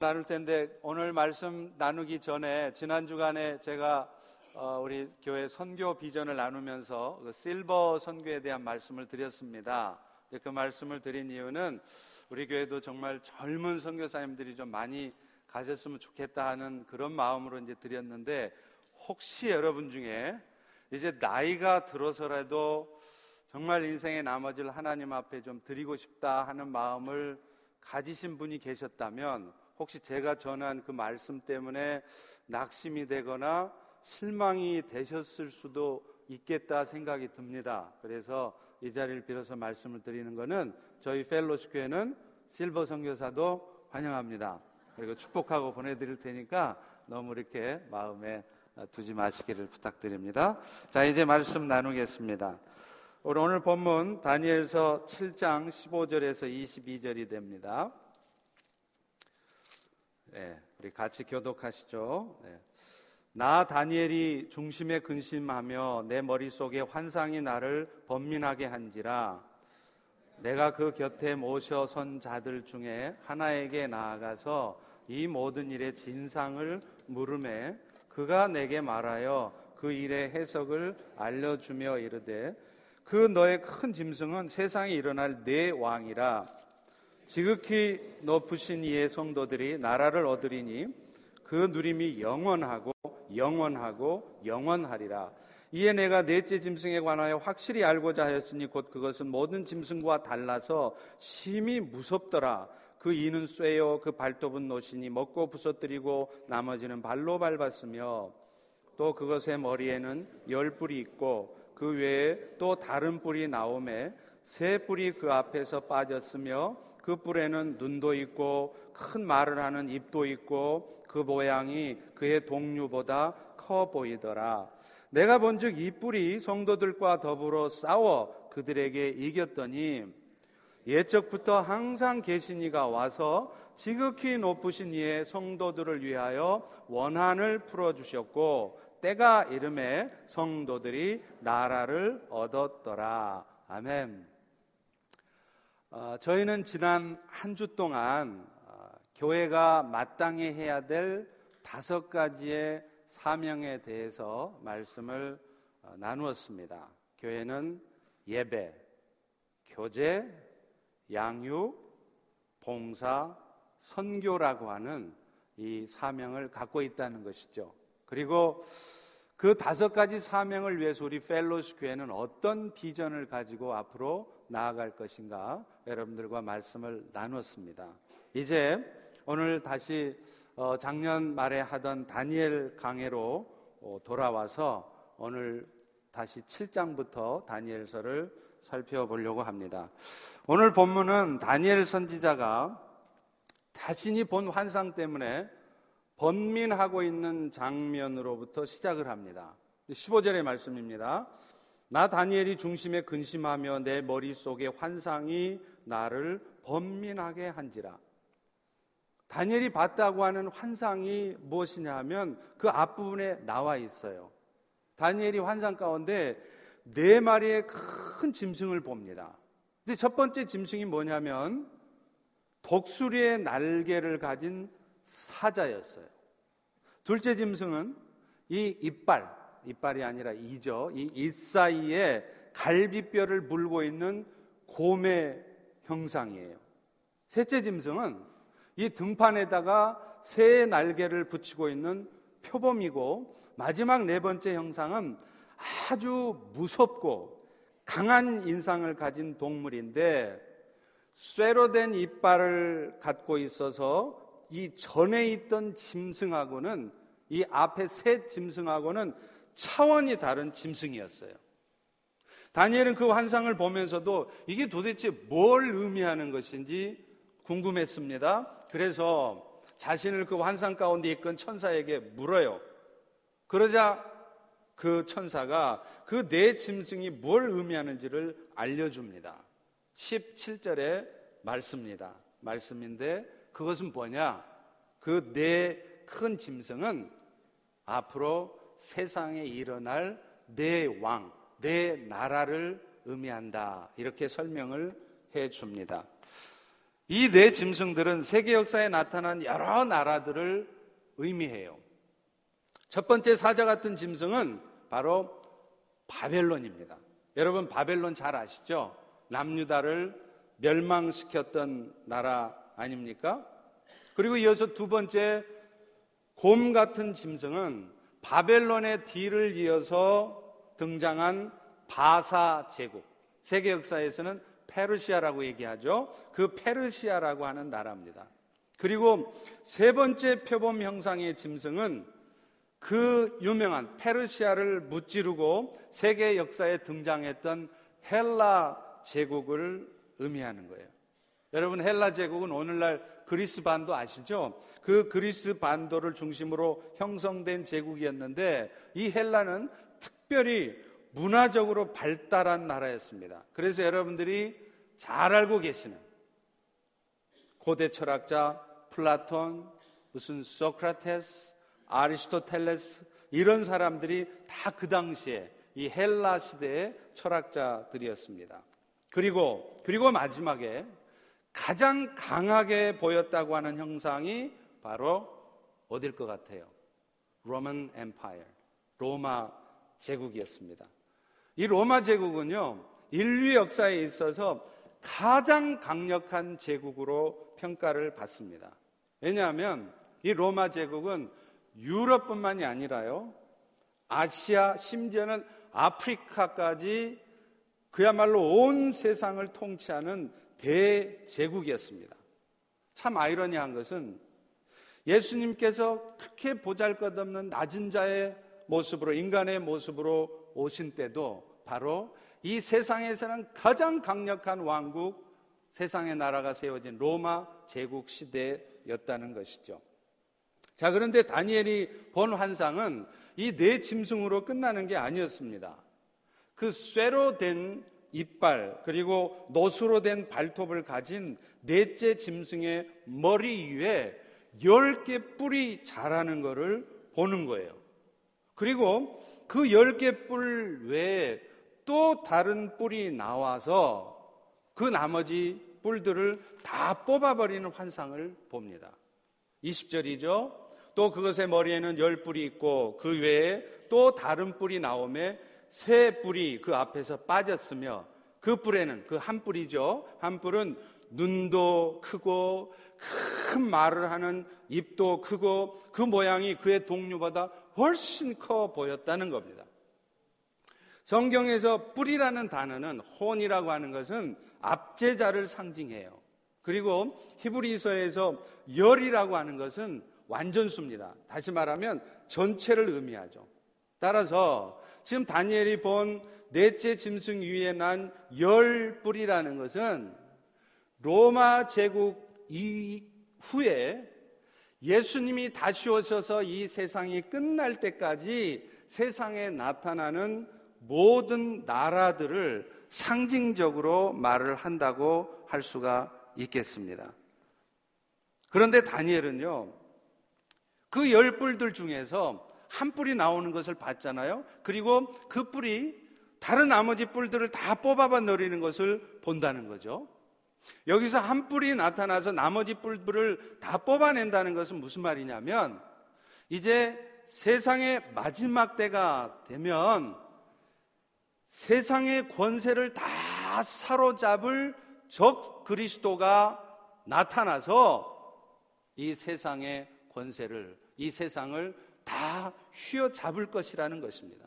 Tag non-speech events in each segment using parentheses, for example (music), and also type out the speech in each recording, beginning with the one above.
나눌 텐데 오늘 말씀 나누기 전에 지난 주간에 제가 어, 우리 교회 선교 비전을 나누면서 그 실버 선교에 대한 말씀을 드렸습니다. 그 말씀을 드린 이유는 우리 교회도 정말 젊은 선교사님들이 좀 많이 가졌으면 좋겠다 하는 그런 마음으로 이제 드렸는데 혹시 여러분 중에 이제 나이가 들어서라도 정말 인생의 나머지를 하나님 앞에 좀 드리고 싶다 하는 마음을 가지신 분이 계셨다면 혹시 제가 전한 그 말씀 때문에 낙심이 되거나 실망이 되셨을 수도 있겠다 생각이 듭니다. 그래서 이 자리를 빌어서 말씀을 드리는 것은 저희 펠로시 교회는 실버 선교사도 환영합니다. 그리고 축복하고 보내드릴 테니까 너무 이렇게 마음에 두지 마시기를 부탁드립니다. 자, 이제 말씀 나누겠습니다. 오늘 본문 다니엘서 7장 15절에서 22절이 됩니다. 네, 우리 같이 교독하시죠. 네. 나 다니엘이 중심에 근심하며 내 머릿속에 환상이 나를 번민하게 한지라 내가 그 곁에 모셔 선 자들 중에 하나에게 나아가서 이 모든 일의 진상을 물음에 그가 내게 말하여 그 일의 해석을 알려주며 이르되 그 너의 큰 짐승은 세상에 일어날 내 왕이라 지극히 높으신 이의 성도들이 나라를 얻으리니 그 누림이 영원하고 영원하고 영원하리라. 이에 내가 넷째 짐승에 관하여 확실히 알고자 하였으니 곧 그것은 모든 짐승과 달라서 심히 무섭더라. 그 이는 쇠요 그 발톱은 노시니 먹고 부서뜨리고 나머지는 발로 밟았으며 또 그것의 머리에는 열 뿔이 있고 그 외에 또 다른 뿔이 나오매 새 뿔이 그 앞에서 빠졌으며 그 뿔에는 눈도 있고 큰 말을 하는 입도 있고 그 모양이 그의 동류보다 커 보이더라. 내가 본즉 이 뿔이 성도들과 더불어 싸워 그들에게 이겼더니 예적부터 항상 계신 이가 와서 지극히 높으신 이의 성도들을 위하여 원한을 풀어 주셨고 때가 이름에 성도들이 나라를 얻었더라. 아멘. 어, 저희는 지난 한 주 동안 어, 교회가 마땅히 해야 될 다섯 가지의 사명에 대해서 말씀을 어, 나누었습니다. 교회는 예배, 교제, 양육, 봉사, 선교라고 하는 이 사명을 갖고 있다는 것이죠. 그리고 그 다섯 가지 사명을 위해서 우리 펠로스 교회는 어떤 비전을 가지고 앞으로 나아갈 것인가 여러분들과 말씀을 나눴습니다. 이제 오늘 다시 어, 작년 말에 하던 다니엘 강해로 어, 돌아와서 오늘 다시 7장부터 다니엘서를 살펴보려고 합니다. 오늘 본문은 다니엘 선지자가 자신이 본 환상 때문에 번민하고 있는 장면으로부터 시작을 합니다. 15절의 말씀입니다. 나 다니엘이 중심에 근심하며 내 머릿속에 환상이 나를 번민하게 한지라. 다니엘이 봤다고 하는 환상이 무엇이냐 하면 그 앞부분에 나와 있어요. 다니엘이 환상 가운데 네 마리의 큰 짐승을 봅니다. 근데 첫 번째 짐승이 뭐냐면 독수리의 날개를 가진 사자였어요. 둘째 짐승은 이 이빨, 이빨이 아니라 이죠. 이이 사이에 갈비뼈를 물고 있는 곰의 형상이에요. 셋째 짐승은 이 등판에다가 새의 날개를 붙이고 있는 표범이고 마지막 네 번째 형상은 아주 무섭고 강한 인상을 가진 동물인데 쇠로 된 이빨을 갖고 있어서 이 전에 있던 짐승하고는 이 앞에 새 짐승하고는 차원이 다른 짐승이었어요. 다니엘은 그 환상을 보면서도 이게 도대체 뭘 의미하는 것인지 궁금했습니다. 그래서 자신을 그 환상 가운데 이끈 천사에게 물어요. 그러자 그 천사가 그 네 짐승이 뭘 의미하는지를 알려줍니다. 17절의 말씀입니다. 말씀인데 그것은 뭐냐? 그 네 큰 짐승은 앞으로 세상에 일어날 내 왕, 내 나라를 의미한다. 이렇게 설명을 해 줍니다. 이 네 짐승들은 세계 역사에 나타난 여러 나라들을 의미해요. 첫 번째 사자 같은 짐승은 바로 바벨론입니다. 여러분 바벨론 잘 아시죠? 남유다를 멸망시켰던 나라 아닙니까? 그리고 이어서 두 번째 곰 같은 짐승은 바벨론의 뒤를 이어서 등장한 바사 제국. 세계 역사에서는 페르시아라고 얘기하죠. 그 페르시아라고 하는 나라입니다. 그리고 세 번째 표범 형상의 짐승은 그 유명한 페르시아를 무찌르고 세계 역사에 등장했던 헬라 제국을 의미하는 거예요. 여러분 헬라 제국은 오늘날 그리스 반도 아시죠? 그 그리스 반도를 중심으로 형성된 제국이었는데 이 헬라는 특별히 문화적으로 발달한 나라였습니다. 그래서 여러분들이 잘 알고 계시는 고대 철학자 플라톤, 무슨 소크라테스, 아리스토텔레스 이런 사람들이 다 그 당시에 이 헬라 시대의 철학자들이었습니다. 그리고 그리고 마지막에 가장 강하게 보였다고 하는 형상이 바로 어딜 것 같아요? 로만 엠파이어, 로마 제국이었습니다. 이 로마 제국은요, 인류 역사에 있어서 가장 강력한 제국으로 평가를 받습니다. 왜냐하면 이 로마 제국은 유럽뿐만이 아니라요, 아시아, 심지어는 아프리카까지 그야말로 온 세상을 통치하는 대제국이었습니다. 참 아이러니한 것은 예수님께서 그렇게 보잘 것 없는 낮은 자의 모습으로, 인간의 모습으로 오신 때도 바로 이 세상에서는 가장 강력한 왕국, 세상의 나라가 세워진 로마 제국 시대였다는 것이죠. 자, 그런데 다니엘이 본 환상은 이 네 짐승으로 끝나는 게 아니었습니다. 그 쇠로 된 이빨 그리고 노수로 된 발톱을 가진 넷째 짐승의 머리 위에 열 개 뿔이 자라는 것을 보는 거예요. 그리고 그 열 개 뿔 외에 또 다른 뿔이 나와서 그 나머지 뿔들을 다 뽑아버리는 환상을 봅니다. 20절이죠. 또 그것의 머리에는 열 뿔이 있고 그 외에 또 다른 뿔이 나오며 새 뿔이 그 앞에서 빠졌으며 그 뿔에는 그 한 뿔이죠. 한 뿔은 눈도 크고 큰 말을 하는 입도 크고 그 모양이 그의 동료보다 훨씬 커 보였다는 겁니다. 성경에서 뿔이라는 단어는 혼이라고 하는 것은 압제자를 상징해요. 그리고 히브리서에서 열이라고 하는 것은 완전수입니다. 다시 말하면 전체를 의미하죠. 따라서 지금 다니엘이 본 넷째 짐승 위에 난 열 뿔이라는 것은 로마 제국 이후에 예수님이 다시 오셔서 이 세상이 끝날 때까지 세상에 나타나는 모든 나라들을 상징적으로 말을 한다고 할 수가 있겠습니다. 그런데 다니엘은요, 그 열 뿔들 중에서 한 뿔이 나오는 것을 봤잖아요. 그리고 그 뿔이 다른 나머지 뿔들을 다 뽑아봐 내리는 것을 본다는 거죠. 여기서 한 뿔이 나타나서 나머지 뿔들을 다 뽑아낸다는 것은 무슨 말이냐면 이제 세상의 마지막 때가 되면 세상의 권세를 다 사로잡을 적 그리스도가 나타나서 이 세상의 권세를 이 세상을 다 휘어잡을 것이라는 것입니다.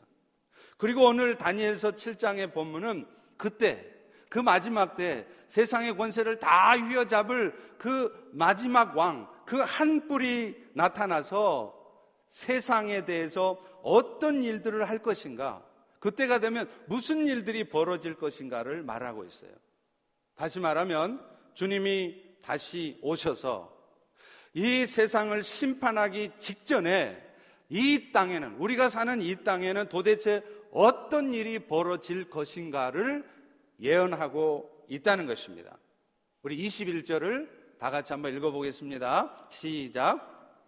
그리고 오늘 다니엘서 7장의 본문은 그때 그 마지막 때 세상의 권세를 다 휘어잡을 그 마지막 왕, 그 한 뿔이 나타나서 세상에 대해서 어떤 일들을 할 것인가, 그때가 되면 무슨 일들이 벌어질 것인가를 말하고 있어요. 다시 말하면 주님이 다시 오셔서 이 세상을 심판하기 직전에 이 땅에는, 우리가 사는 이 땅에는 도대체 어떤 일이 벌어질 것인가를 예언하고 있다는 것입니다. 우리 21절을 다 같이 한번 읽어보겠습니다. 시작.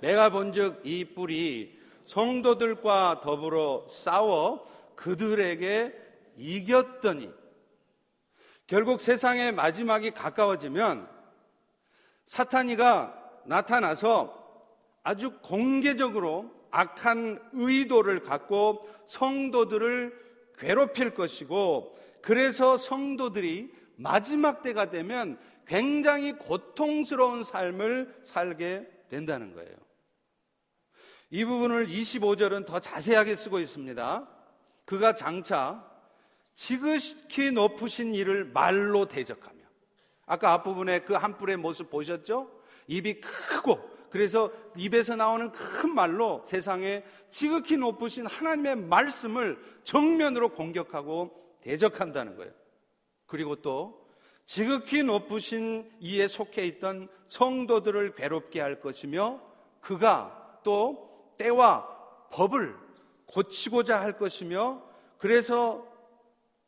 내가 본즉 이 뿔이 성도들과 더불어 싸워 그들에게 이겼더니 결국 세상의 마지막이 가까워지면 사탄이가 나타나서 아주 공개적으로 악한 의도를 갖고 성도들을 괴롭힐 것이고 그래서 성도들이 마지막 때가 되면 굉장히 고통스러운 삶을 살게 된다는 거예요. 이 부분을 25절은 더 자세하게 쓰고 있습니다. 그가 장차 지극히 높으신 이를 말로 대적하며 아까 앞부분에 그 한 뿔의 모습 보셨죠? 입이 크고 그래서 입에서 나오는 큰 말로 세상에 지극히 높으신 하나님의 말씀을 정면으로 공격하고 대적한다는 거예요. 그리고 또 지극히 높으신 이에 속해 있던 성도들을 괴롭게 할 것이며 그가 또 때와 법을 고치고자 할 것이며 그래서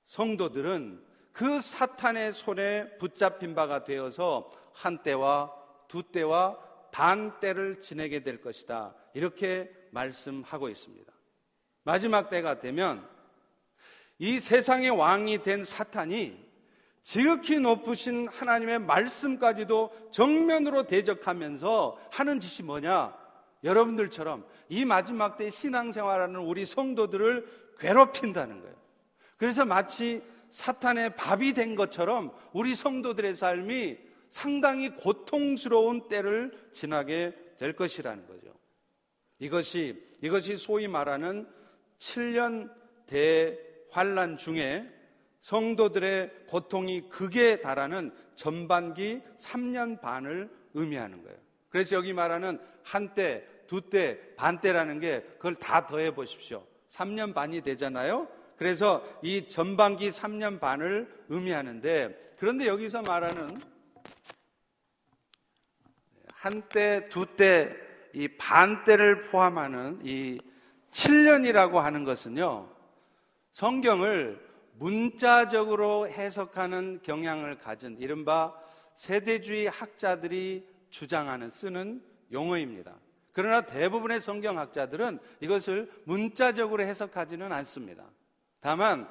성도들은 그 사탄의 손에 붙잡힌 바가 되어서 한 때와 두 때와 반 때를 지내게 될 것이다. 이렇게 말씀하고 있습니다. 마지막 때가 되면 이 세상의 왕이 된 사탄이 지극히 높으신 하나님의 말씀까지도 정면으로 대적하면서 하는 짓이 뭐냐? 여러분들처럼 이 마지막 때 신앙생활하는 우리 성도들을 괴롭힌다는 거예요. 그래서 마치 사탄의 밥이 된 것처럼 우리 성도들의 삶이 상당히 고통스러운 때를 지나게 될 것이라는 거죠. 이것이 이것이 소위 말하는 7년 대환란 중에 성도들의 고통이 극에 달하는 전반기 3년 반을 의미하는 거예요. 그래서 여기 말하는 한때, 두때, 반때라는 게 그걸 다 더해 보십시오. 3년 반이 되잖아요. 그래서 이 전반기 3년 반을 의미하는데 그런데 여기서 말하는 한 때, 두 때, 이 반때를 포함하는 이 7년이라고 하는 것은요, 성경을 문자적으로 해석하는 경향을 가진 이른바 세대주의 학자들이 주장하는 쓰는 용어입니다. 그러나 대부분의 성경학자들은 이것을 문자적으로 해석하지는 않습니다. 다만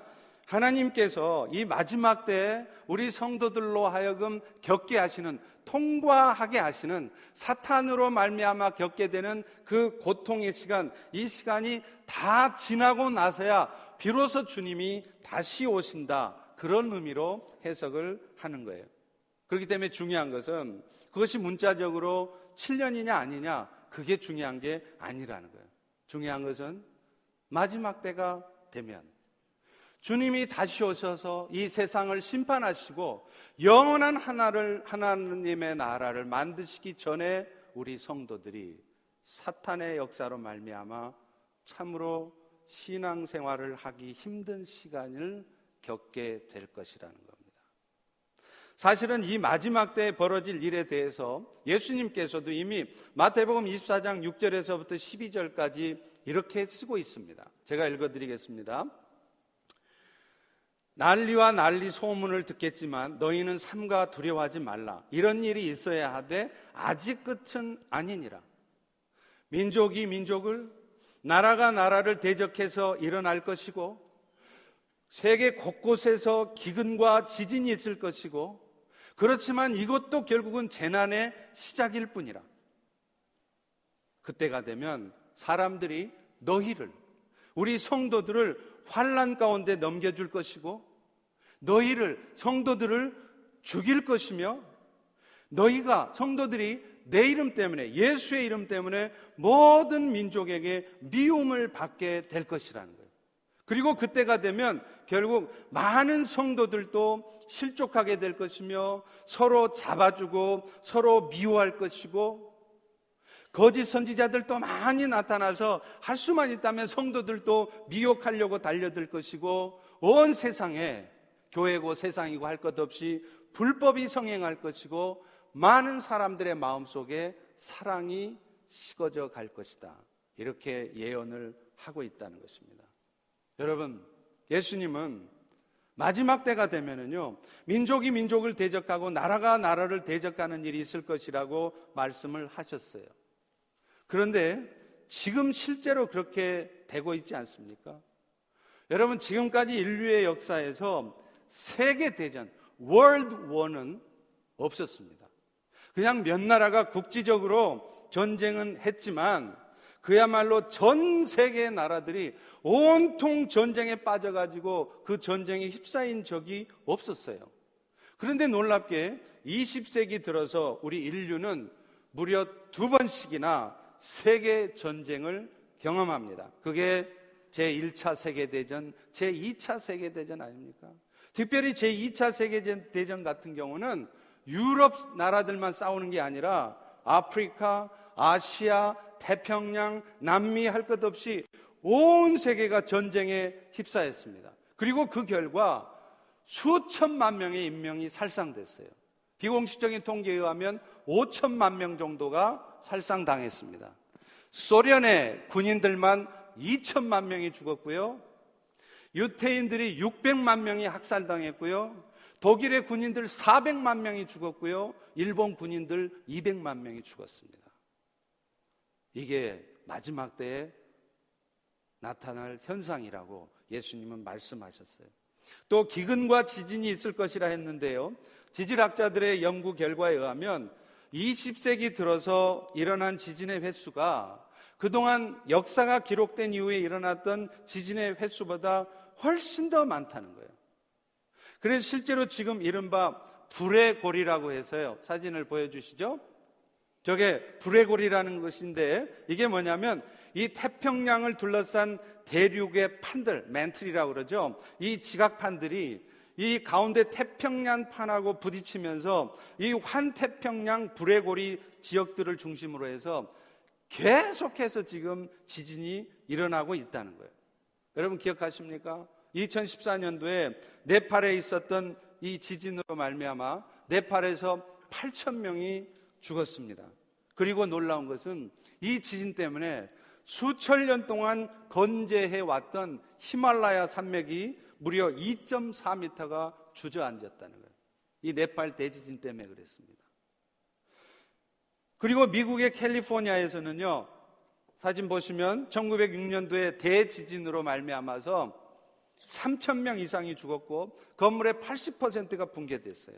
하나님께서 이 마지막 때에 우리 성도들로 하여금 겪게 하시는 통과하게 하시는 사탄으로 말미암아 겪게 되는 그 고통의 시간 이 시간이 다 지나고 나서야 비로소 주님이 다시 오신다. 그런 의미로 해석을 하는 거예요. 그렇기 때문에 중요한 것은 그것이 문자적으로 7년이냐 아니냐 그게 중요한 게 아니라는 거예요. 중요한 것은 마지막 때가 되면 주님이 다시 오셔서 이 세상을 심판하시고 영원한 하나를 하나님의 나라를 만드시기 전에 우리 성도들이 사탄의 역사로 말미암아 참으로 신앙생활을 하기 힘든 시간을 겪게 될 것이라는 겁니다. 사실은 이 마지막 때에 벌어질 일에 대해서 예수님께서도 이미 마태복음 24장 6절에서부터 12절까지 이렇게 쓰고 있습니다. 제가 읽어드리겠습니다. 난리와 난리 소문을 듣겠지만 너희는 삼가 두려워하지 말라. 이런 일이 있어야 하되 아직 끝은 아니니라. 민족이 민족을 나라가 나라를 대적해서 일어날 것이고 세계 곳곳에서 기근과 지진이 있을 것이고 그렇지만 이것도 결국은 재난의 시작일 뿐이라. 그때가 되면 사람들이 너희를 우리 성도들을 환란 가운데 넘겨줄 것이고 너희를 성도들을 죽일 것이며 너희가 성도들이 내 이름 때문에 예수의 이름 때문에 모든 민족에게 미움을 받게 될 것이라는 거예요. 그리고 그때가 되면 결국 많은 성도들도 실족하게 될 것이며 서로 잡아주고 서로 미워할 것이고 거짓 선지자들도 많이 나타나서 할 수만 있다면 성도들도 미혹하려고 달려들 것이고 온 세상에 교회고 세상이고 할 것 없이 불법이 성행할 것이고 많은 사람들의 마음속에 사랑이 식어져 갈 것이다. 이렇게 예언을 하고 있다는 것입니다. 여러분, 예수님은 마지막 때가 되면은요, 민족이 민족을 대적하고 나라가 나라를 대적하는 일이 있을 것이라고 말씀을 하셨어요. 그런데 지금 실제로 그렇게 되고 있지 않습니까? 여러분, 지금까지 인류의 역사에서 세계 대전, 월드 워는 없었습니다. 그냥 몇 나라가 국지적으로 전쟁은 했지만 그야말로 전 세계 나라들이 온통 전쟁에 빠져가지고 그 전쟁에 휩싸인 적이 없었어요. 그런데 놀랍게 20세기 들어서 우리 인류는 무려 두 번씩이나 세계 전쟁을 경험합니다. 그게 제1차 세계대전, 제2차 세계대전 아닙니까? 특별히 제2차 세계대전 같은 경우는 유럽 나라들만 싸우는 게 아니라 아프리카, 아시아, 태평양, 남미 할 것 없이 온 세계가 전쟁에 휩싸였습니다. 그리고 그 결과 수천만 명의 인명이 살상됐어요. 비공식적인 통계에 의하면 5천만 명 정도가 살상당했습니다. 소련의 군인들만 2천만 명이 죽었고요. 유태인들이 600만 명이 학살당했고요. 독일의 군인들 400만 명이 죽었고요. 일본 군인들 200만 명이 죽었습니다. 이게 마지막 때에 나타날 현상이라고 예수님은 말씀하셨어요. 또 기근과 지진이 있을 것이라 했는데요. 지질학자들의 연구 결과에 의하면 20세기 들어서 일어난 지진의 횟수가 그동안 역사가 기록된 이후에 일어났던 지진의 횟수보다 훨씬 더 많다는 거예요. 그래서 실제로 지금 이른바 불의 골이라고 해서요. 사진을 보여주시죠. 저게 불의 골이라는 것인데 이게 뭐냐면 이 태평양을 둘러싼 대륙의 판들, 멘틀이라고 그러죠. 이 지각판들이 이 가운데 태평양 판하고 부딪히면서 이 환태평양 불의 고리 지역들을 중심으로 해서 계속해서 지금 지진이 일어나고 있다는 거예요. 여러분 기억하십니까? 2014년도에 네팔에 있었던 이 지진으로 말미암아 네팔에서 8천 명이 죽었습니다. 그리고 놀라운 것은 이 지진 때문에 수천 년 동안 건재해 왔던 히말라야 산맥이 무려 2.4m가 주저앉았다는 거예요. 이 네팔 대지진 때문에 그랬습니다. 그리고 미국의 캘리포니아에서는요. 사진 보시면 1906년도에 대지진으로 말미암아서 3천 명 이상이 죽었고 건물의 80%가 붕괴됐어요.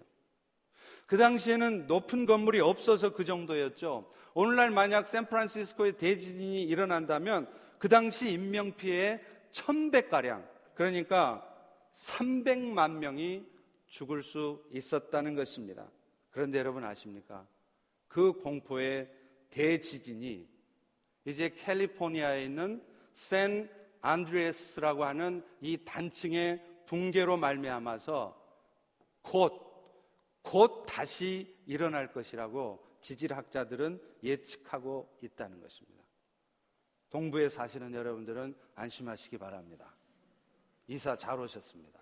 그 당시에는 높은 건물이 없어서 그 정도였죠. 오늘날 만약 샌프란시스코에 대지진이 일어난다면 그 당시 인명 피해 1000배가량, 그러니까 300만 명이 죽을 수 있었다는 것입니다. 그런데 여러분 아십니까? 그 공포의 대지진이 이제 캘리포니아에 있는 샌 안드레스라고 하는 이 단층의 붕괴로 말미암아서 곧 곧 다시 일어날 것이라고 지질학자들은 예측하고 있다는 것입니다. 동부에 사시는 여러분들은 안심하시기 바랍니다. 이사 잘 오셨습니다.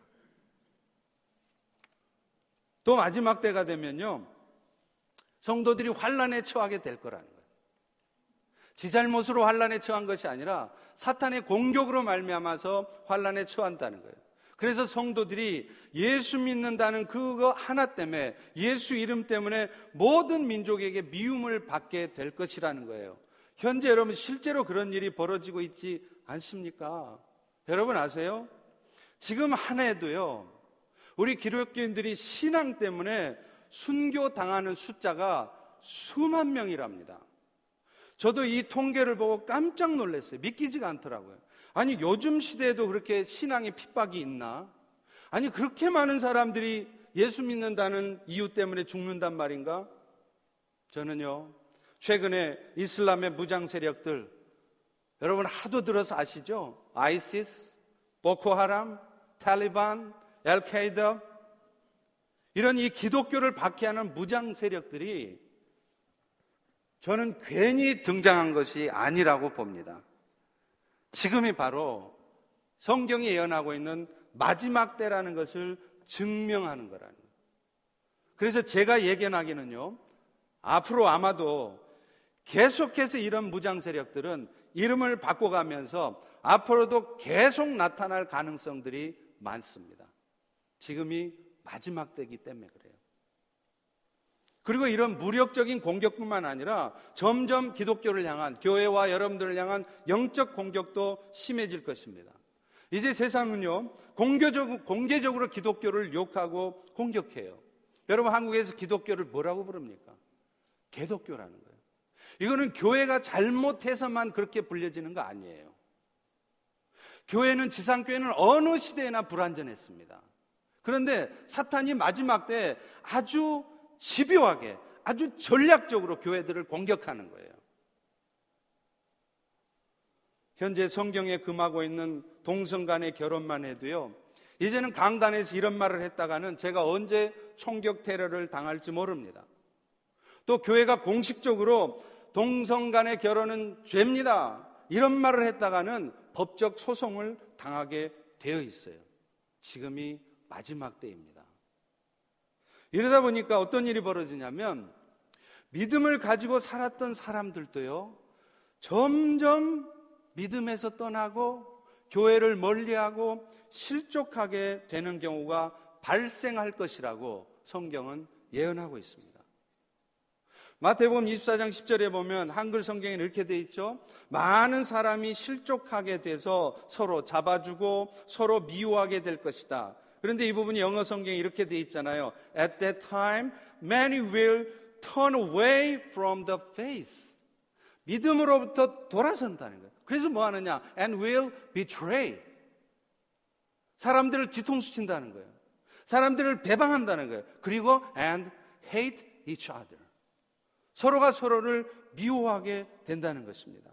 또 마지막 때가 되면요. 성도들이 환란에 처하게 될 거라는 거예요. 지 잘못으로 환란에 처한 것이 아니라 사탄의 공격으로 말미암아서 환란에 처한다는 거예요. 그래서 성도들이 예수 믿는다는 그거 하나 때문에 예수 이름 때문에 모든 민족에게 미움을 받게 될 것이라는 거예요. 현재 여러분 실제로 그런 일이 벌어지고 있지 않습니까? 여러분 아세요? 지금 한 해도요, 우리 기독교인들이 신앙 때문에 순교 당하는 숫자가 수만 명이랍니다. 저도 이 통계를 보고 깜짝 놀랐어요. 믿기지가 않더라고요. 아니, 요즘 시대에도 그렇게 신앙의 핍박이 있나? 아니, 그렇게 많은 사람들이 예수 믿는다는 이유 때문에 죽는단 말인가? 저는요, 최근에 이슬람의 무장 세력들, 여러분 하도 들어서 아시죠? 아이시스, 보코하람, 탈리반, 엘카이다 이런 이 기독교를 박해하는 무장 세력들이 저는 괜히 등장한 것이 아니라고 봅니다. 지금이 바로 성경이 예언하고 있는 마지막 때라는 것을 증명하는 거라는 거예요. 그래서 제가 예견하기는요, 앞으로 아마도 계속해서 이런 무장 세력들은 이름을 바꿔가면서 앞으로도 계속 나타날 가능성들이 많습니다. 지금이 마지막 때기 때문에 그래요. 그리고 이런 무력적인 공격뿐만 아니라 점점 기독교를 향한 교회와 여러분들을 향한 영적 공격도 심해질 것입니다. 이제 세상은요, 공개적, 공개적으로 기독교를 욕하고 공격해요. 여러분, 한국에서 기독교를 뭐라고 부릅니까? 개독교라는 거예요. 이거는 교회가 잘못해서만 그렇게 불려지는 거 아니에요. 교회는 지상교회는 어느 시대에나 불완전했습니다. 그런데 사탄이 마지막 때 아주 집요하게 아주 전략적으로 교회들을 공격하는 거예요. 현재 성경에 금하고 있는 동성 간의 결혼만 해도요. 이제는 강단에서 이런 말을 했다가는 제가 언제 총격 테러를 당할지 모릅니다. 또 교회가 공식적으로 동성 간의 결혼은 죄입니다. 이런 말을 했다가는 법적 소송을 당하게 되어 있어요. 지금이 마지막 때입니다. 이러다 보니까 어떤 일이 벌어지냐면 믿음을 가지고 살았던 사람들도요, 점점 믿음에서 떠나고 교회를 멀리하고 실족하게 되는 경우가 발생할 것이라고 성경은 예언하고 있습니다. 마태복음 24장 10절에 보면 한글 성경에 이렇게 돼 있죠. 많은 사람이 실족하게 돼서 서로 잡아주고 서로 미워하게 될 것이다. 그런데 이 부분이 영어 성경에 이렇게 돼 있잖아요. At that time, many will turn away from the faith. 믿음으로부터 돌아선다는 거예요. 그래서 뭐 하느냐? And will betray. 사람들을 뒤통수 친다는 거예요. 사람들을 배방한다는 거예요. 그리고 and hate each other. 서로가 서로를 미워하게 된다는 것입니다.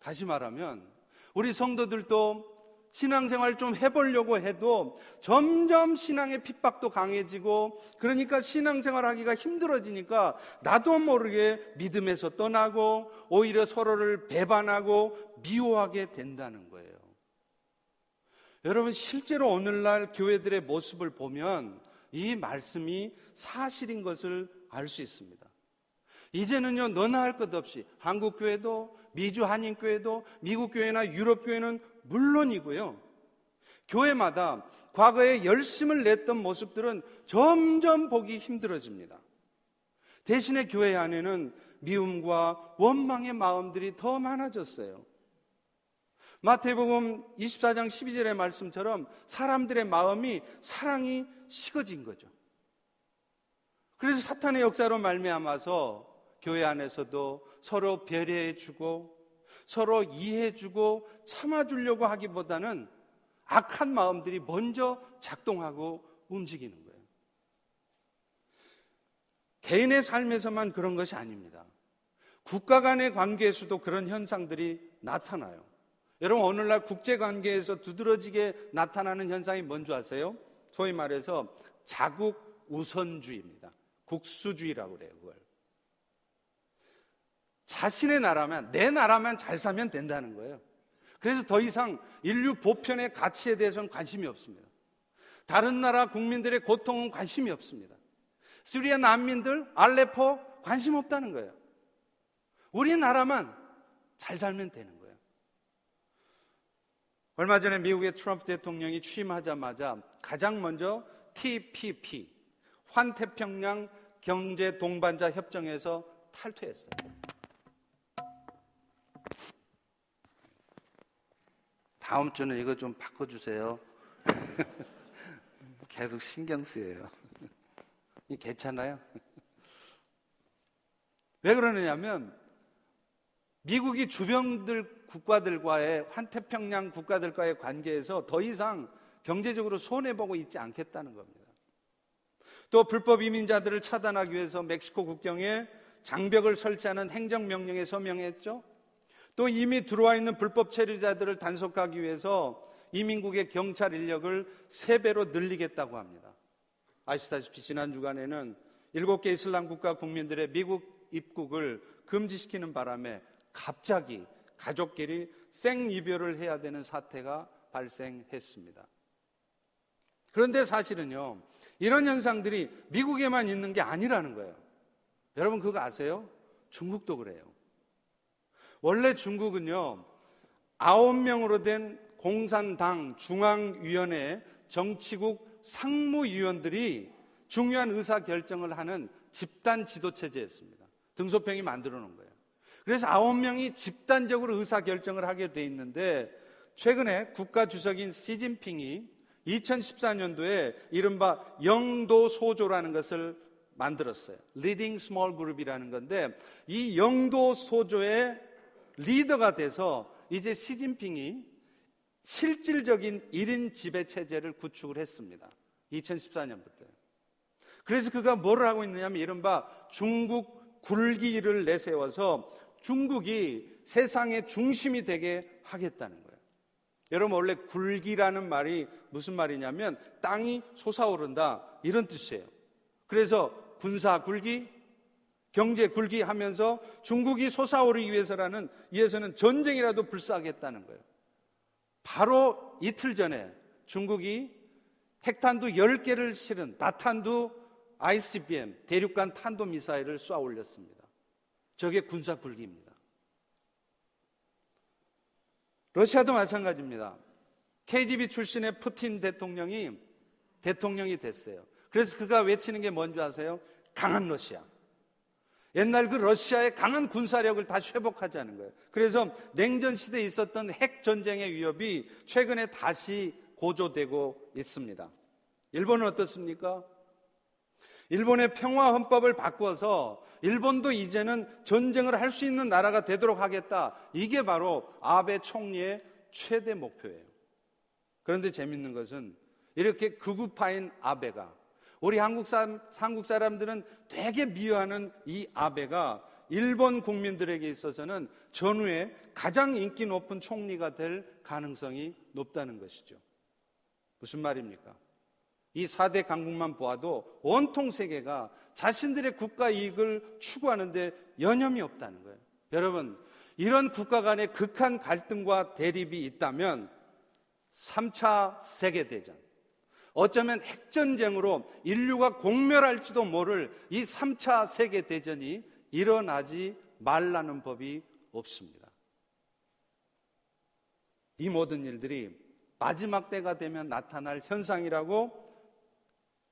다시 말하면 우리 성도들도 신앙생활 좀 해보려고 해도 점점 신앙의 핍박도 강해지고 그러니까 신앙생활 하기가 힘들어지니까 나도 모르게 믿음에서 떠나고 오히려 서로를 배반하고 미워하게 된다는 거예요. 여러분 실제로 오늘날 교회들의 모습을 보면 이 말씀이 사실인 것을 알 수 있습니다. 이제는요, 너나 할 것 없이 한국 교회도 미주 한인 교회도 미국 교회나 유럽 교회는 물론이고요. 교회마다 과거에 열심을 냈던 모습들은 점점 보기 힘들어집니다. 대신에 교회 안에는 미움과 원망의 마음들이 더 많아졌어요. 마태복음 24장 12절의 말씀처럼 사람들의 마음이 사랑이 식어진 거죠. 그래서 사탄의 역사로 말미암아서 교회 안에서도 서로 배려해 주고 서로 이해해 주고 참아 주려고 하기보다는 악한 마음들이 먼저 작동하고 움직이는 거예요. 개인의 삶에서만 그런 것이 아닙니다. 국가 간의 관계에서도 그런 현상들이 나타나요. 여러분, 오늘날 국제 관계에서 두드러지게 나타나는 현상이 뭔지 아세요? 소위 말해서 자국 우선주의입니다. 국수주의라고 그래요, 그걸. 자신의 나라면, 내 나라만 잘 살면 된다는 거예요. 그래서 더 이상 인류 보편의 가치에 대해서는 관심이 없습니다. 다른 나라 국민들의 고통은 관심이 없습니다. 시리아 난민들, 알레포 관심 없다는 거예요. 우리나라만 잘 살면 되는 거예요. 얼마 전에 미국의 트럼프 대통령이 취임하자마자 가장 먼저 TPP, 환태평양 경제 동반자 협정에서 탈퇴했어요. 다음 주는 이거 좀 바꿔주세요. (laughs) 계속 신경 쓰여요. (laughs) 괜찮아요? (laughs) 왜 그러느냐면 미국이 주변들 국가들과의 환태평양 국가들과의 관계에서 더 이상 경제적으로 손해보고 있지 않겠다는 겁니다. 또 불법 이민자들을 차단하기 위해서 멕시코 국경에 장벽을 설치하는 행정명령에 서명했죠. 또 이미 들어와 있는 불법 체류자들을 단속하기 위해서 이민국의 경찰 인력을 세배로 늘리겠다고 합니다. 아시다시피 지난 주간에는 일곱 개 이슬람 국가 국민들의 미국 입국을 금지시키는 바람에 갑자기 가족끼리 생이별을 해야 되는 사태가 발생했습니다. 그런데 사실은요, 이런 현상들이 미국에만 있는 게 아니라는 거예요. 여러분 그거 아세요? 중국도 그래요. 원래 중국은요, 아홉 명으로 된 공산당 중앙위원회 정치국 상무위원들이 중요한 의사 결정을 하는 집단 지도 체제였습니다. 등소평이 만들어 놓은 거예요. 그래서 아홉 명이 집단적으로 의사 결정을 하게 돼 있는데 최근에 국가 주석인 시진핑이 2014년도에 이른바 영도 소조라는 것을 만들었어요. Leading Small Group이라는 건데 이 영도 소조의 리더가 돼서 이제 시진핑이 실질적인 1인 지배 체제를 구축을 했습니다. 2014년부터. 그래서 그가 뭐를 하고 있느냐면 이른바 중국 굴기를 내세워서 중국이 세상의 중심이 되게 하겠다는 거예요. 여러분 원래 굴기라는 말이 무슨 말이냐면 땅이 솟아오른다 이런 뜻이에요. 그래서 군사 굴기, 경제 굴기 하면서 중국이 솟아오르기 위해서라는 위해서는 전쟁이라도 불사하겠다는 거예요. 바로 이틀 전에 중국이 핵탄두 10개를 실은 다탄두 ICBM 대륙간 탄도 미사일을 쏘아 올렸습니다. 저게 군사 굴기입니다. 러시아도 마찬가지입니다. KGB 출신의 푸틴 대통령이 대통령이 됐어요. 그래서 그가 외치는 게 뭔지 아세요? 강한 러시아. 옛날 그 러시아의 강한 군사력을 다시 회복하자는 거예요. 그래서 냉전 시대에 있었던 핵 전쟁의 위협이 최근에 다시 고조되고 있습니다. 일본은 어떻습니까? 일본의 평화 헌법을 바꿔서 일본도 이제는 전쟁을 할 수 있는 나라가 되도록 하겠다. 이게 바로 아베 총리의 최대 목표예요. 그런데 재밌는 것은 이렇게 극우파인 아베가 우리 한국, 사, 한국 사람들은 되게 미워하는 이 아베가 일본 국민들에게 있어서는 전후에 가장 인기 높은 총리가 될 가능성이 높다는 것이죠. 무슨 말입니까? 이 4대 강국만 보아도 온통 세계가 자신들의 국가 이익을 추구하는데 여념이 없다는 거예요. 여러분, 이런 국가 간의 극한 갈등과 대립이 있다면 3차 세계대전, 어쩌면 핵전쟁으로 인류가 공멸할지도 모를 이 3차 세계대전이 일어나지 말라는 법이 없습니다. 이 모든 일들이 마지막 때가 되면 나타날 현상이라고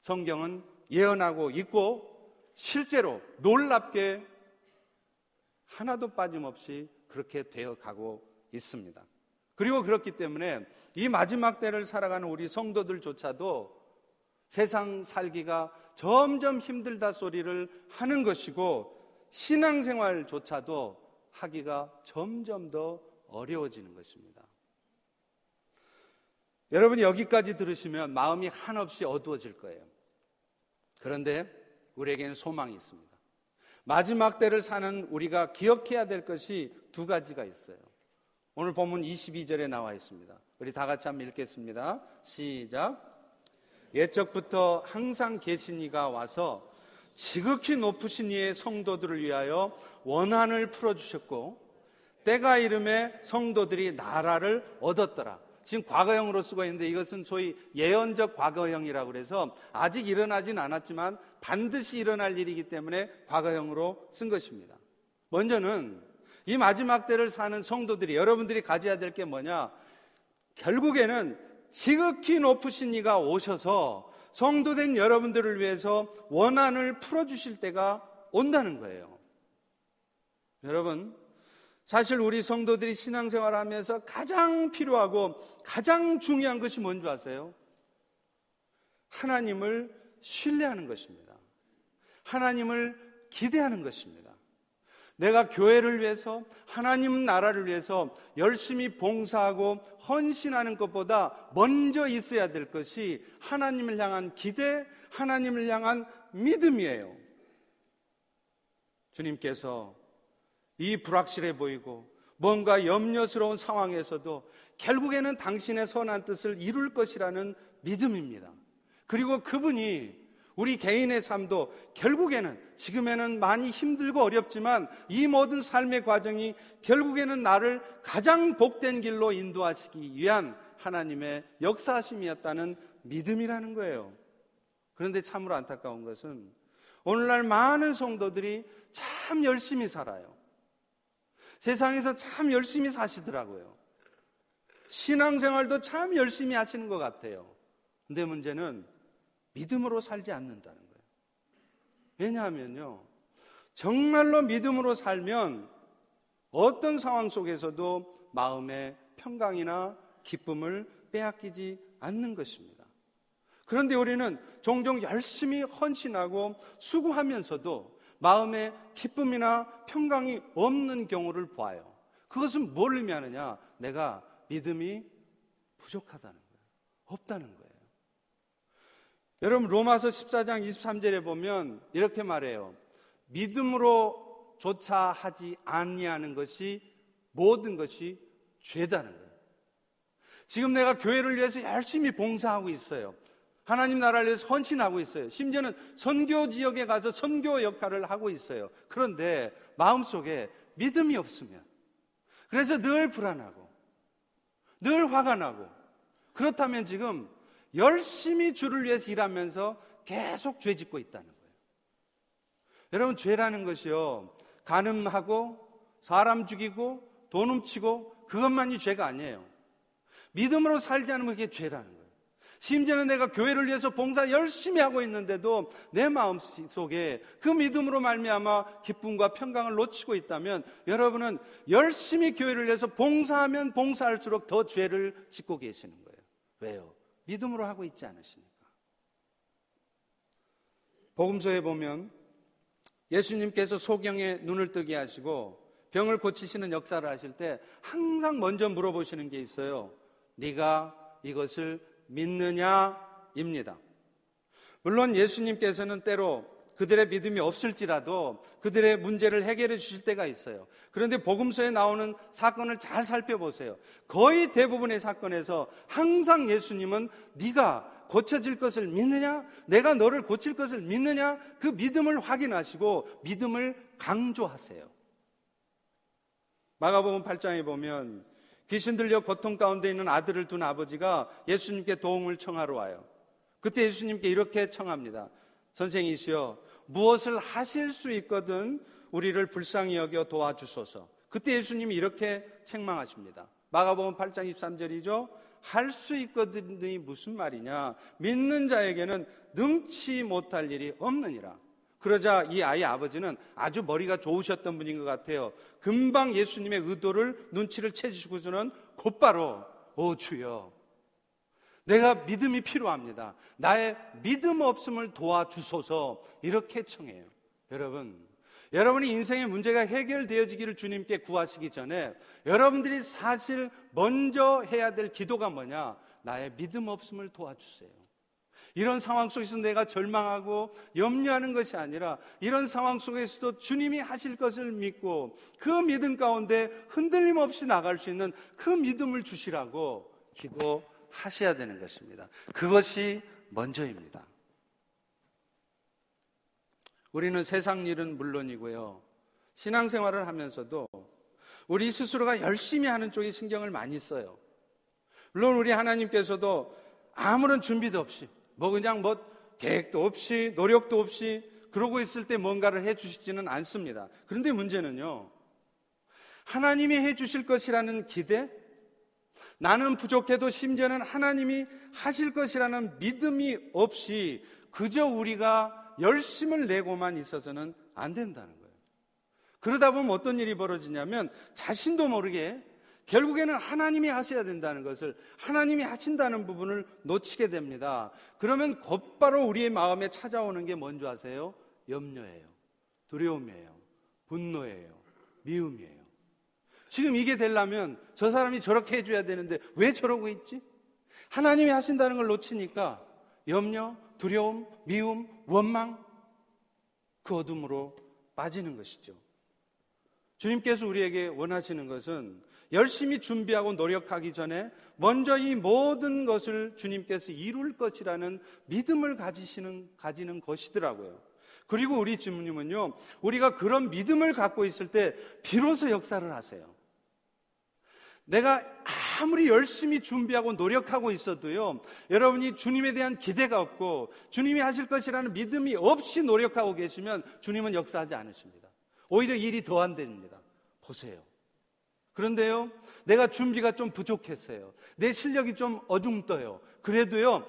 성경은 예언하고 있고 실제로 놀랍게 하나도 빠짐없이 그렇게 되어 가고 있습니다. 그리고 그렇기 때문에 이 마지막 때를 살아가는 우리 성도들조차도 세상 살기가 점점 힘들다 소리를 하는 것이고 신앙생활조차도 하기가 점점 더 어려워지는 것입니다. 여러분이 여기까지 들으시면 마음이 한없이 어두워질 거예요. 그런데 우리에게는 소망이 있습니다. 마지막 때를 사는 우리가 기억해야 될 것이 두 가지가 있어요. 오늘 본문 22절에 나와 있습니다. 우리 다 같이 한번 읽겠습니다. 시작. 옛적부터 항상 계신 이가 와서 지극히 높으신 이의 성도들을 위하여 원한을 풀어주셨고 때가 이름에 성도들이 나라를 얻었더라. 지금 과거형으로 쓰고 있는데 이것은 소위 예언적 과거형이라고 그래서 아직 일어나진 않았지만 반드시 일어날 일이기 때문에 과거형으로 쓴 것입니다. 먼저는 이 마지막 때를 사는 성도들이 여러분들이 가져야 될 게 뭐냐? 결국에는 지극히 높으신 이가 오셔서 성도된 여러분들을 위해서 원한을 풀어주실 때가 온다는 거예요. 여러분, 사실 우리 성도들이 신앙생활 하면서 가장 필요하고 가장 중요한 것이 뭔지 아세요? 하나님을 신뢰하는 것입니다. 하나님을 기대하는 것입니다. 내가 교회를 위해서 하나님 나라를 위해서 열심히 봉사하고 헌신하는 것보다 먼저 있어야 될 것이 하나님을 향한 기대, 하나님을 향한 믿음이에요. 주님께서 이 불확실해 보이고 뭔가 염려스러운 상황에서도 결국에는 당신의 선한 뜻을 이룰 것이라는 믿음입니다. 그리고 그분이 우리 개인의 삶도 결국에는 지금에는 많이 힘들고 어렵지만 이 모든 삶의 과정이 결국에는 나를 가장 복된 길로 인도하시기 위한 하나님의 역사하심이었다는 믿음이라는 거예요. 그런데 참으로 안타까운 것은 오늘날 많은 성도들이 참 열심히 살아요. 세상에서 참 열심히 사시더라고요. 신앙생활도 참 열심히 하시는 것 같아요. 근데 문제는 믿음으로 살지 않는다는 거예요. 왜냐하면요. 정말로 믿음으로 살면 어떤 상황 속에서도 마음의 평강이나 기쁨을 빼앗기지 않는 것입니다. 그런데 우리는 종종 열심히 헌신하고 수고하면서도 마음에 기쁨이나 평강이 없는 경우를 보아요. 그것은 뭘 의미하느냐? 내가 믿음이 부족하다는 거예요. 없다는 거예요. 여러분 로마서 14장 23절에 보면 이렇게 말해요. 믿음으로 조차 하지 아니하는 것이 모든 것이 죄다는 거예요. 지금 내가 교회를 위해서 열심히 봉사하고 있어요. 하나님 나라를 위해서 헌신하고 있어요. 심지어는 선교 지역에 가서 선교 역할을 하고 있어요. 그런데 마음속에 믿음이 없으면 그래서 늘 불안하고 늘 화가 나고 그렇다면 지금 열심히 주를 위해서 일하면서 계속 죄 짓고 있다는 거예요. 여러분 죄라는 것이요. 가늠하고 사람 죽이고 돈 훔치고 그것만이 죄가 아니에요. 믿음으로 살지 않으면 그게 죄라는 거예요. 심지어는 내가 교회를 위해서 봉사 열심히 하고 있는데도 내 마음 속에 그 믿음으로 말미암아 기쁨과 평강을 놓치고 있다면 여러분은 열심히 교회를 위해서 봉사하면 봉사할수록 더 죄를 짓고 계시는 거예요. 왜요? 믿음으로 하고 있지 않으시니까. 복음서에 보면 예수님께서 소경의 눈을 뜨게 하시고 병을 고치시는 역사를 하실 때 항상 먼저 물어보시는 게 있어요. 네가 이것을 믿느냐입니다. 물론 예수님께서는 때로 그들의 믿음이 없을지라도 그들의 문제를 해결해 주실 때가 있어요. 그런데 복음서에 나오는 사건을 잘 살펴보세요. 거의 대부분의 사건에서 항상 예수님은 네가 고쳐질 것을 믿느냐? 내가 너를 고칠 것을 믿느냐? 그 믿음을 확인하시고 믿음을 강조하세요. 마가복음 8장에 보면 귀신 들려 고통 가운데 있는 아들을 둔 아버지가 예수님께 도움을 청하러 와요. 그때 예수님께 이렇게 청합니다. 선생이시여, 무엇을 하실 수 있거든 우리를 불쌍히 여겨 도와주소서. 그때 예수님이 이렇게 책망하십니다. 마가복음 8장 23절이죠. 할 수 있거든이 무슨 말이냐? 믿는 자에게는 능치 못할 일이 없느니라. 그러자 이 아이 아버지는 아주 머리가 좋으셨던 분인 것 같아요. 금방 예수님의 의도를 눈치를 채주시고서는 곧바로 오 주여 내가 믿음이 필요합니다. 나의 믿음 없음을 도와주소서 이렇게 청해요. 여러분 여러분이 인생의 문제가 해결되어지기를 주님께 구하시기 전에 여러분들이 사실 먼저 해야 될 기도가 뭐냐? 나의 믿음 없음을 도와주세요. 이런 상황 속에서 내가 절망하고 염려하는 것이 아니라 이런 상황 속에서도 주님이 하실 것을 믿고 그 믿음 가운데 흔들림 없이 나갈 수 있는 그 믿음을 주시라고 기도 하셔야 되는 것입니다. 그것이 먼저입니다. 우리는 세상 일은 물론이고요. 신앙생활을 하면서도 우리 스스로가 열심히 하는 쪽에 신경을 많이 써요. 물론 우리 하나님께서도 아무런 준비도 없이 뭐 그냥 뭐 계획도 없이 노력도 없이 그러고 있을 때 뭔가를 해 주시지는 않습니다. 그런데 문제는요. 하나님이 해 주실 것이라는 기대 나는 부족해도 심지어는 하나님이 하실 것이라는 믿음이 없이 그저 우리가 열심을 내고만 있어서는 안 된다는 거예요. 그러다 보면 어떤 일이 벌어지냐면 자신도 모르게 결국에는 하나님이 하셔야 된다는 것을 하나님이 하신다는 부분을 놓치게 됩니다. 그러면 곧바로 우리의 마음에 찾아오는 게 뭔지 아세요? 염려예요. 두려움이에요. 분노예요. 미움이에요. 지금 이게 되려면 저 사람이 저렇게 해줘야 되는데 왜 저러고 있지? 하나님이 하신다는 걸 놓치니까 염려, 두려움, 미움, 원망, 그 어둠으로 빠지는 것이죠. 주님께서 우리에게 원하시는 것은 열심히 준비하고 노력하기 전에 먼저 이 모든 것을 주님께서 이룰 것이라는 믿음을 가지시는, 가지는 것이더라고요. 그리고 우리 주님은요, 우리가 그런 믿음을 갖고 있을 때 비로소 역사를 하세요. 내가 아무리 열심히 준비하고 노력하고 있어도요, 여러분이 주님에 대한 기대가 없고 주님이 하실 것이라는 믿음이 없이 노력하고 계시면 주님은 역사하지 않으십니다. 오히려 일이 더 안 됩니다. 보세요. 그런데요, 내가 준비가 좀 부족했어요. 내 실력이 좀 어중떠요. 그래도요,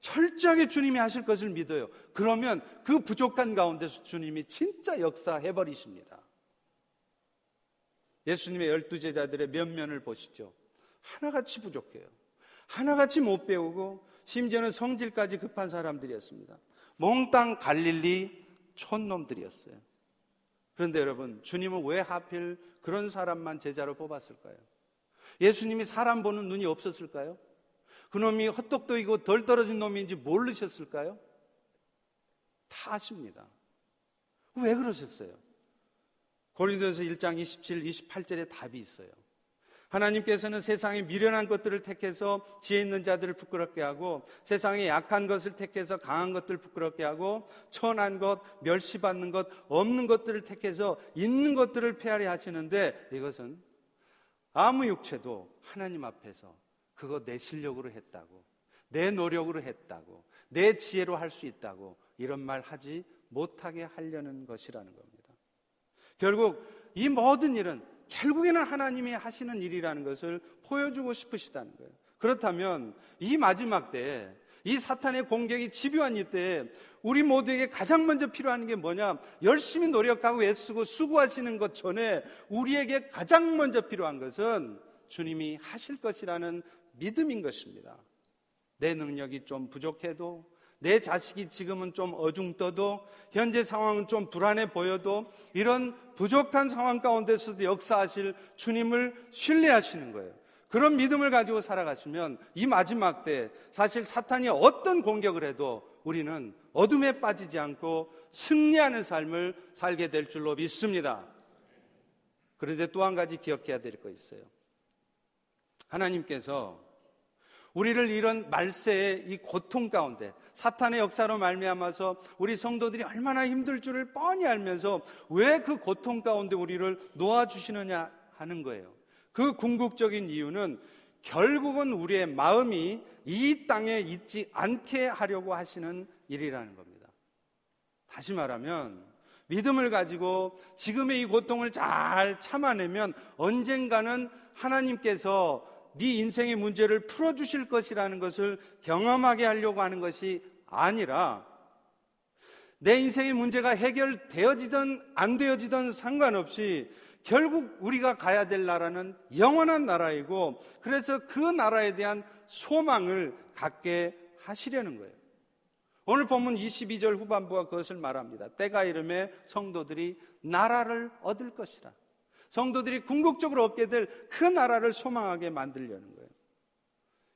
철저하게 주님이 하실 것을 믿어요. 그러면 그 부족한 가운데서 주님이 진짜 역사해 버리십니다. 예수님의 열두 제자들의 면면을 보시죠. 하나같이 부족해요. 하나같이 못 배우고 심지어는 성질까지 급한 사람들이었습니다. 몽땅 갈릴리 촌놈들이었어요. 그런데 여러분, 주님은 왜 하필 그런 사람만 제자로 뽑았을까요? 예수님이 사람 보는 눈이 없었을까요? 그놈이 헛똑똑이고 덜 떨어진 놈인지 모르셨을까요? 다 아십니다. 왜 그러셨어요? 고린도서 1장 27, 28절에 답이 있어요. 하나님께서는 세상에 미련한 것들을 택해서 지혜 있는 자들을 부끄럽게 하고 세상에 약한 것을 택해서 강한 것들을 부끄럽게 하고 천한 것, 멸시받는 것, 없는 것들을 택해서 있는 것들을 폐하려 하시는데 이것은 아무 육체도 하나님 앞에서 그거 내 실력으로 했다고 내 노력으로 했다고 내 지혜로 할 수 있다고 이런 말 하지 못하게 하려는 것이라는 겁니다. 결국 이 모든 일은 결국에는 하나님이 하시는 일이라는 것을 보여주고 싶으시다는 거예요. 그렇다면 이 마지막 때, 이 사탄의 공격이 집요한 이때 우리 모두에게 가장 먼저 필요한 게 뭐냐? 열심히 노력하고 애쓰고 수고하시는 것 전에 우리에게 가장 먼저 필요한 것은 주님이 하실 것이라는 믿음인 것입니다. 내 능력이 좀 부족해도 내 자식이 지금은 좀 어중떠도 현재 상황은 좀 불안해 보여도 이런 부족한 상황 가운데서도 역사하실 주님을 신뢰하시는 거예요. 그런 믿음을 가지고 살아가시면 이 마지막 때 사실 사탄이 어떤 공격을 해도 우리는 어둠에 빠지지 않고 승리하는 삶을 살게 될 줄로 믿습니다. 그런데 또 한 가지 기억해야 될 거 있어요. 하나님께서 우리를 이런 말세의 이 고통 가운데 사탄의 역사로 말미암아서 우리 성도들이 얼마나 힘들 줄을 뻔히 알면서 왜 그 고통 가운데 우리를 놓아 주시느냐 하는 거예요. 그 궁극적인 이유는 결국은 우리의 마음이 이 땅에 있지 않게 하려고 하시는 일이라는 겁니다. 다시 말하면 믿음을 가지고 지금의 이 고통을 잘 참아내면 언젠가는 하나님께서 네 인생의 문제를 풀어 주실 것이라는 것을 경험하게 하려고 하는 것이 아니라 내 인생의 문제가 해결되어지든 안 되어지든 상관없이 결국 우리가 가야 될 나라는 영원한 나라이고 그래서 그 나라에 대한 소망을 갖게 하시려는 거예요. 오늘 본문 22절 후반부가 그것을 말합니다. 때가 이름에 성도들이 나라를 얻을 것이라. 성도들이 궁극적으로 얻게 될 그 나라를 소망하게 만들려는 거예요.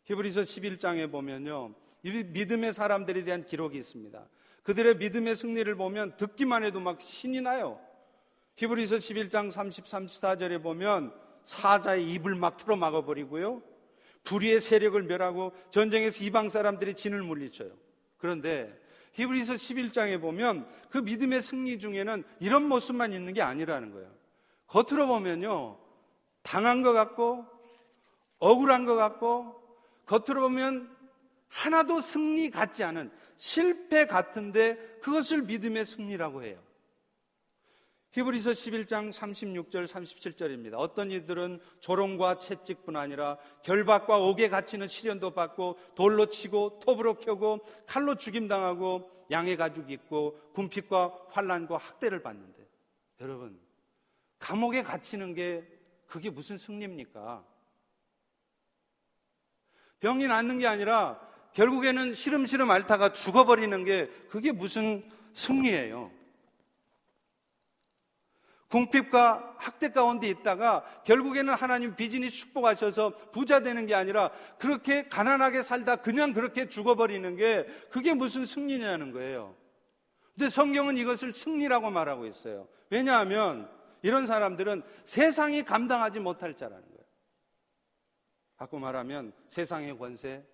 히브리서 11장에 보면요. 이 믿음의 사람들에 대한 기록이 있습니다. 그들의 믿음의 승리를 보면 듣기만 해도 막 신이 나요. 히브리서 11장 30, 34절에 보면 사자의 입을 막 틀어 막아버리고요. 불의의 세력을 멸하고 전쟁에서 이방 사람들이 진을 물리쳐요. 그런데 히브리서 11장에 보면 그 믿음의 승리 중에는 이런 모습만 있는 게 아니라는 거예요. 겉으로 보면요. 당한 것 같고, 억울한 것 같고, 겉으로 보면 하나도 승리 같지 않은 실패 같은데 그것을 믿음의 승리라고 해요. 히브리서 11장 36절 37절입니다. 어떤 이들은 조롱과 채찍뿐 아니라 결박과 옥에 갇히는 시련도 받고 돌로 치고 톱으로 켜고 칼로 죽임당하고 양의 가죽 입고 군핍과 환란과 학대를 받는데 여러분 감옥에 갇히는 게 그게 무슨 승리입니까? 병이 낫는 게 아니라 결국에는 시름시름 앓다가 죽어버리는 게 그게 무슨 승리예요? 궁핍과 학대 가운데 있다가 결국에는 하나님 비즈니스 축복하셔서 부자 되는 게 아니라 그렇게 가난하게 살다 그냥 그렇게 죽어버리는 게 그게 무슨 승리냐는 거예요. 근데 성경은 이것을 승리라고 말하고 있어요. 왜냐하면 이런 사람들은 세상이 감당하지 못할 자라는 거예요. 바꾸 말하면 세상의 권세,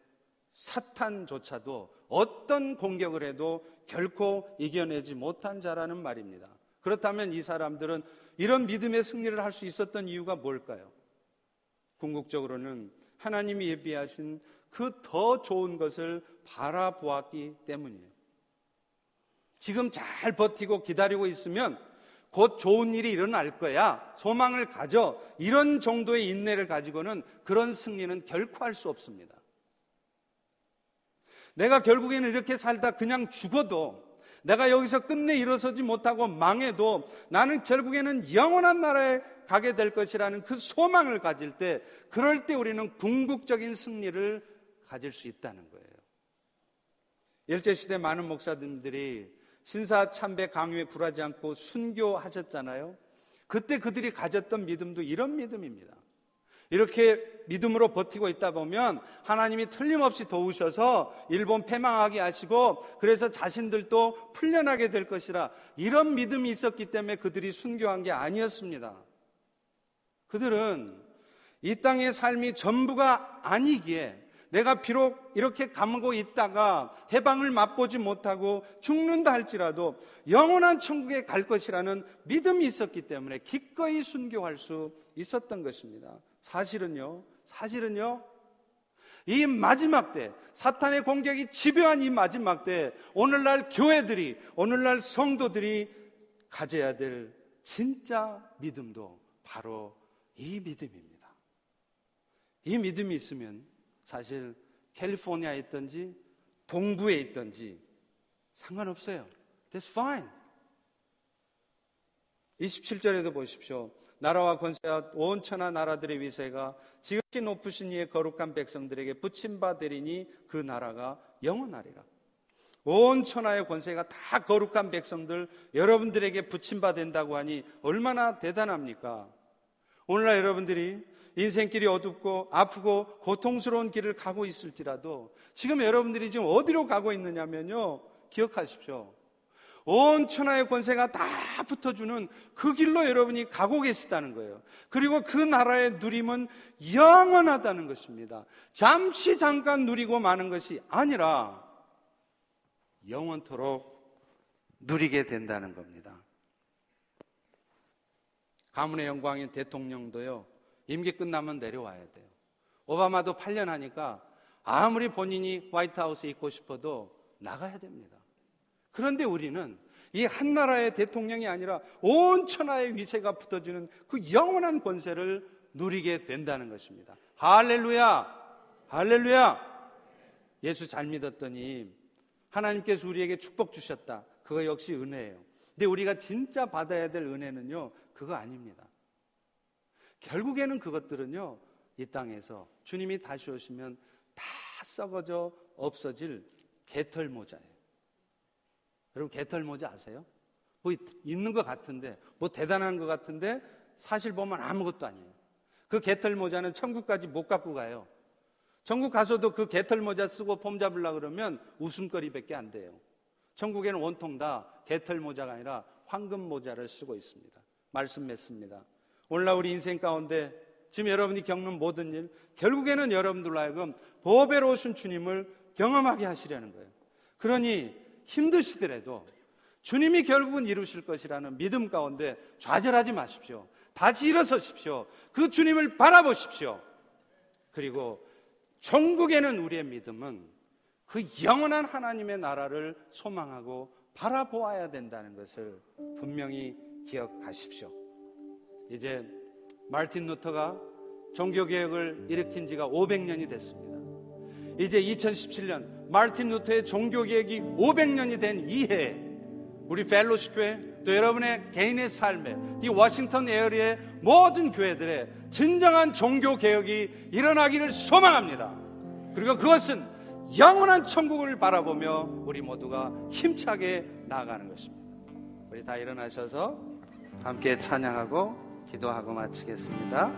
사탄조차도 어떤 공격을 해도 결코 이겨내지 못한 자라는 말입니다. 그렇다면 이 사람들은 이런 믿음의 승리를 할 수 있었던 이유가 뭘까요? 궁극적으로는 하나님이 예비하신 그 더 좋은 것을 바라보았기 때문이에요. 지금 잘 버티고 기다리고 있으면 곧 좋은 일이 일어날 거야. 소망을 가져. 이런 정도의 인내를 가지고는 그런 승리는 결코 할 수 없습니다. 내가 결국에는 이렇게 살다 그냥 죽어도 내가 여기서 끝내 일어서지 못하고 망해도 나는 결국에는 영원한 나라에 가게 될 것이라는 그 소망을 가질 때 그럴 때 우리는 궁극적인 승리를 가질 수 있다는 거예요. 일제시대 많은 목사님들이 신사 참배 강요에 굴하지 않고 순교하셨잖아요. 그때 그들이 가졌던 믿음도 이런 믿음입니다. 이렇게 믿음으로 버티고 있다 보면 하나님이 틀림없이 도우셔서 일본 패망하게 하시고 그래서 자신들도 풀려나게 될 것이라 이런 믿음이 있었기 때문에 그들이 순교한 게 아니었습니다. 그들은 이 땅의 삶이 전부가 아니기에 내가 비록 이렇게 감고 있다가 해방을 맛보지 못하고 죽는다 할지라도 영원한 천국에 갈 것이라는 믿음이 있었기 때문에 기꺼이 순교할 수 있었던 것입니다. 사실은요, 사실은요, 이 마지막 때, 사탄의 공격이 집요한 이 마지막 때, 오늘날 교회들이, 오늘날 성도들이 가져야 될 진짜 믿음도 바로 이 믿음입니다. 이 믿음이 있으면 사실 캘리포니아에 있든지 동부에 있든지 상관없어요. That's fine. 27절에도 보십시오. 나라와 권세와 온 천하 나라들의 위세가 지극히 높으신 이의 거룩한 백성들에게 붙임받으리니 그 나라가 영원하리라. 온 천하의 권세가 다 거룩한 백성들 여러분들에게 붙임받는다고 하니 얼마나 대단합니까? 오늘날 여러분들이 인생길이 어둡고 아프고 고통스러운 길을 가고 있을지라도 지금 여러분들이 지금 어디로 가고 있느냐면요. 기억하십시오. 온 천하의 권세가 다 붙어주는 그 길로 여러분이 가고 계시다는 거예요. 그리고 그 나라의 누림은 영원하다는 것입니다. 잠시 잠깐 누리고 마는 것이 아니라 영원토록 누리게 된다는 겁니다. 가문의 영광인 대통령도요, 임기 끝나면 내려와야 돼요. 오바마도 8년 하니까 아무리 본인이 화이트하우스에 있고 싶어도 나가야 됩니다. 그런데 우리는 이 한 나라의 대통령이 아니라 온 천하의 위세가 붙어지는 그 영원한 권세를 누리게 된다는 것입니다. 할렐루야! 할렐루야! 예수 잘 믿었더니 하나님께서 우리에게 축복 주셨다. 그거 역시 은혜예요. 근데 우리가 진짜 받아야 될 은혜는요, 그거 아닙니다. 결국에는 그것들은요, 이 땅에서 주님이 다시 오시면 다 썩어져 없어질 개털 모자예요. 여러분 개털 모자 아세요? 뭐 있는 것 같은데 뭐 대단한 것 같은데 사실 보면 아무것도 아니에요. 그 개털 모자는 천국까지 못 갖고 가요. 천국 가서도 그 개털 모자 쓰고 폼 잡으려 그러면 웃음거리밖에 안 돼요. 천국에는 온통 다 개털 모자가 아니라 황금 모자를 쓰고 있습니다. 말씀 맺습니다. 오늘날 우리 인생 가운데 지금 여러분이 겪는 모든 일 결국에는 여러분들로 하여금 보배로우신 주님을 경험하게 하시려는 거예요. 그러니 힘드시더라도 주님이 결국은 이루실 것이라는 믿음 가운데 좌절하지 마십시오. 다시 일어서십시오. 그 주님을 바라보십시오. 그리고 천국에는 우리의 믿음은 그 영원한 하나님의 나라를 소망하고 바라보아야 된다는 것을 분명히 기억하십시오. 이제 마르틴 루터가 종교개혁을 일으킨 지가 500년이 됐습니다. 이제 2017년 마르틴 루터의 종교개혁이 500년이 된 이해 우리 휄로쉽 교회 또 여러분의 개인의 삶에 이 워싱턴 area의 모든 교회들의 진정한 종교개혁이 일어나기를 소망합니다. 그리고 그것은 영원한 천국을 바라보며 우리 모두가 힘차게 나아가는 것입니다. 우리 다 일어나셔서 함께 찬양하고 기도하고 마치겠습니다.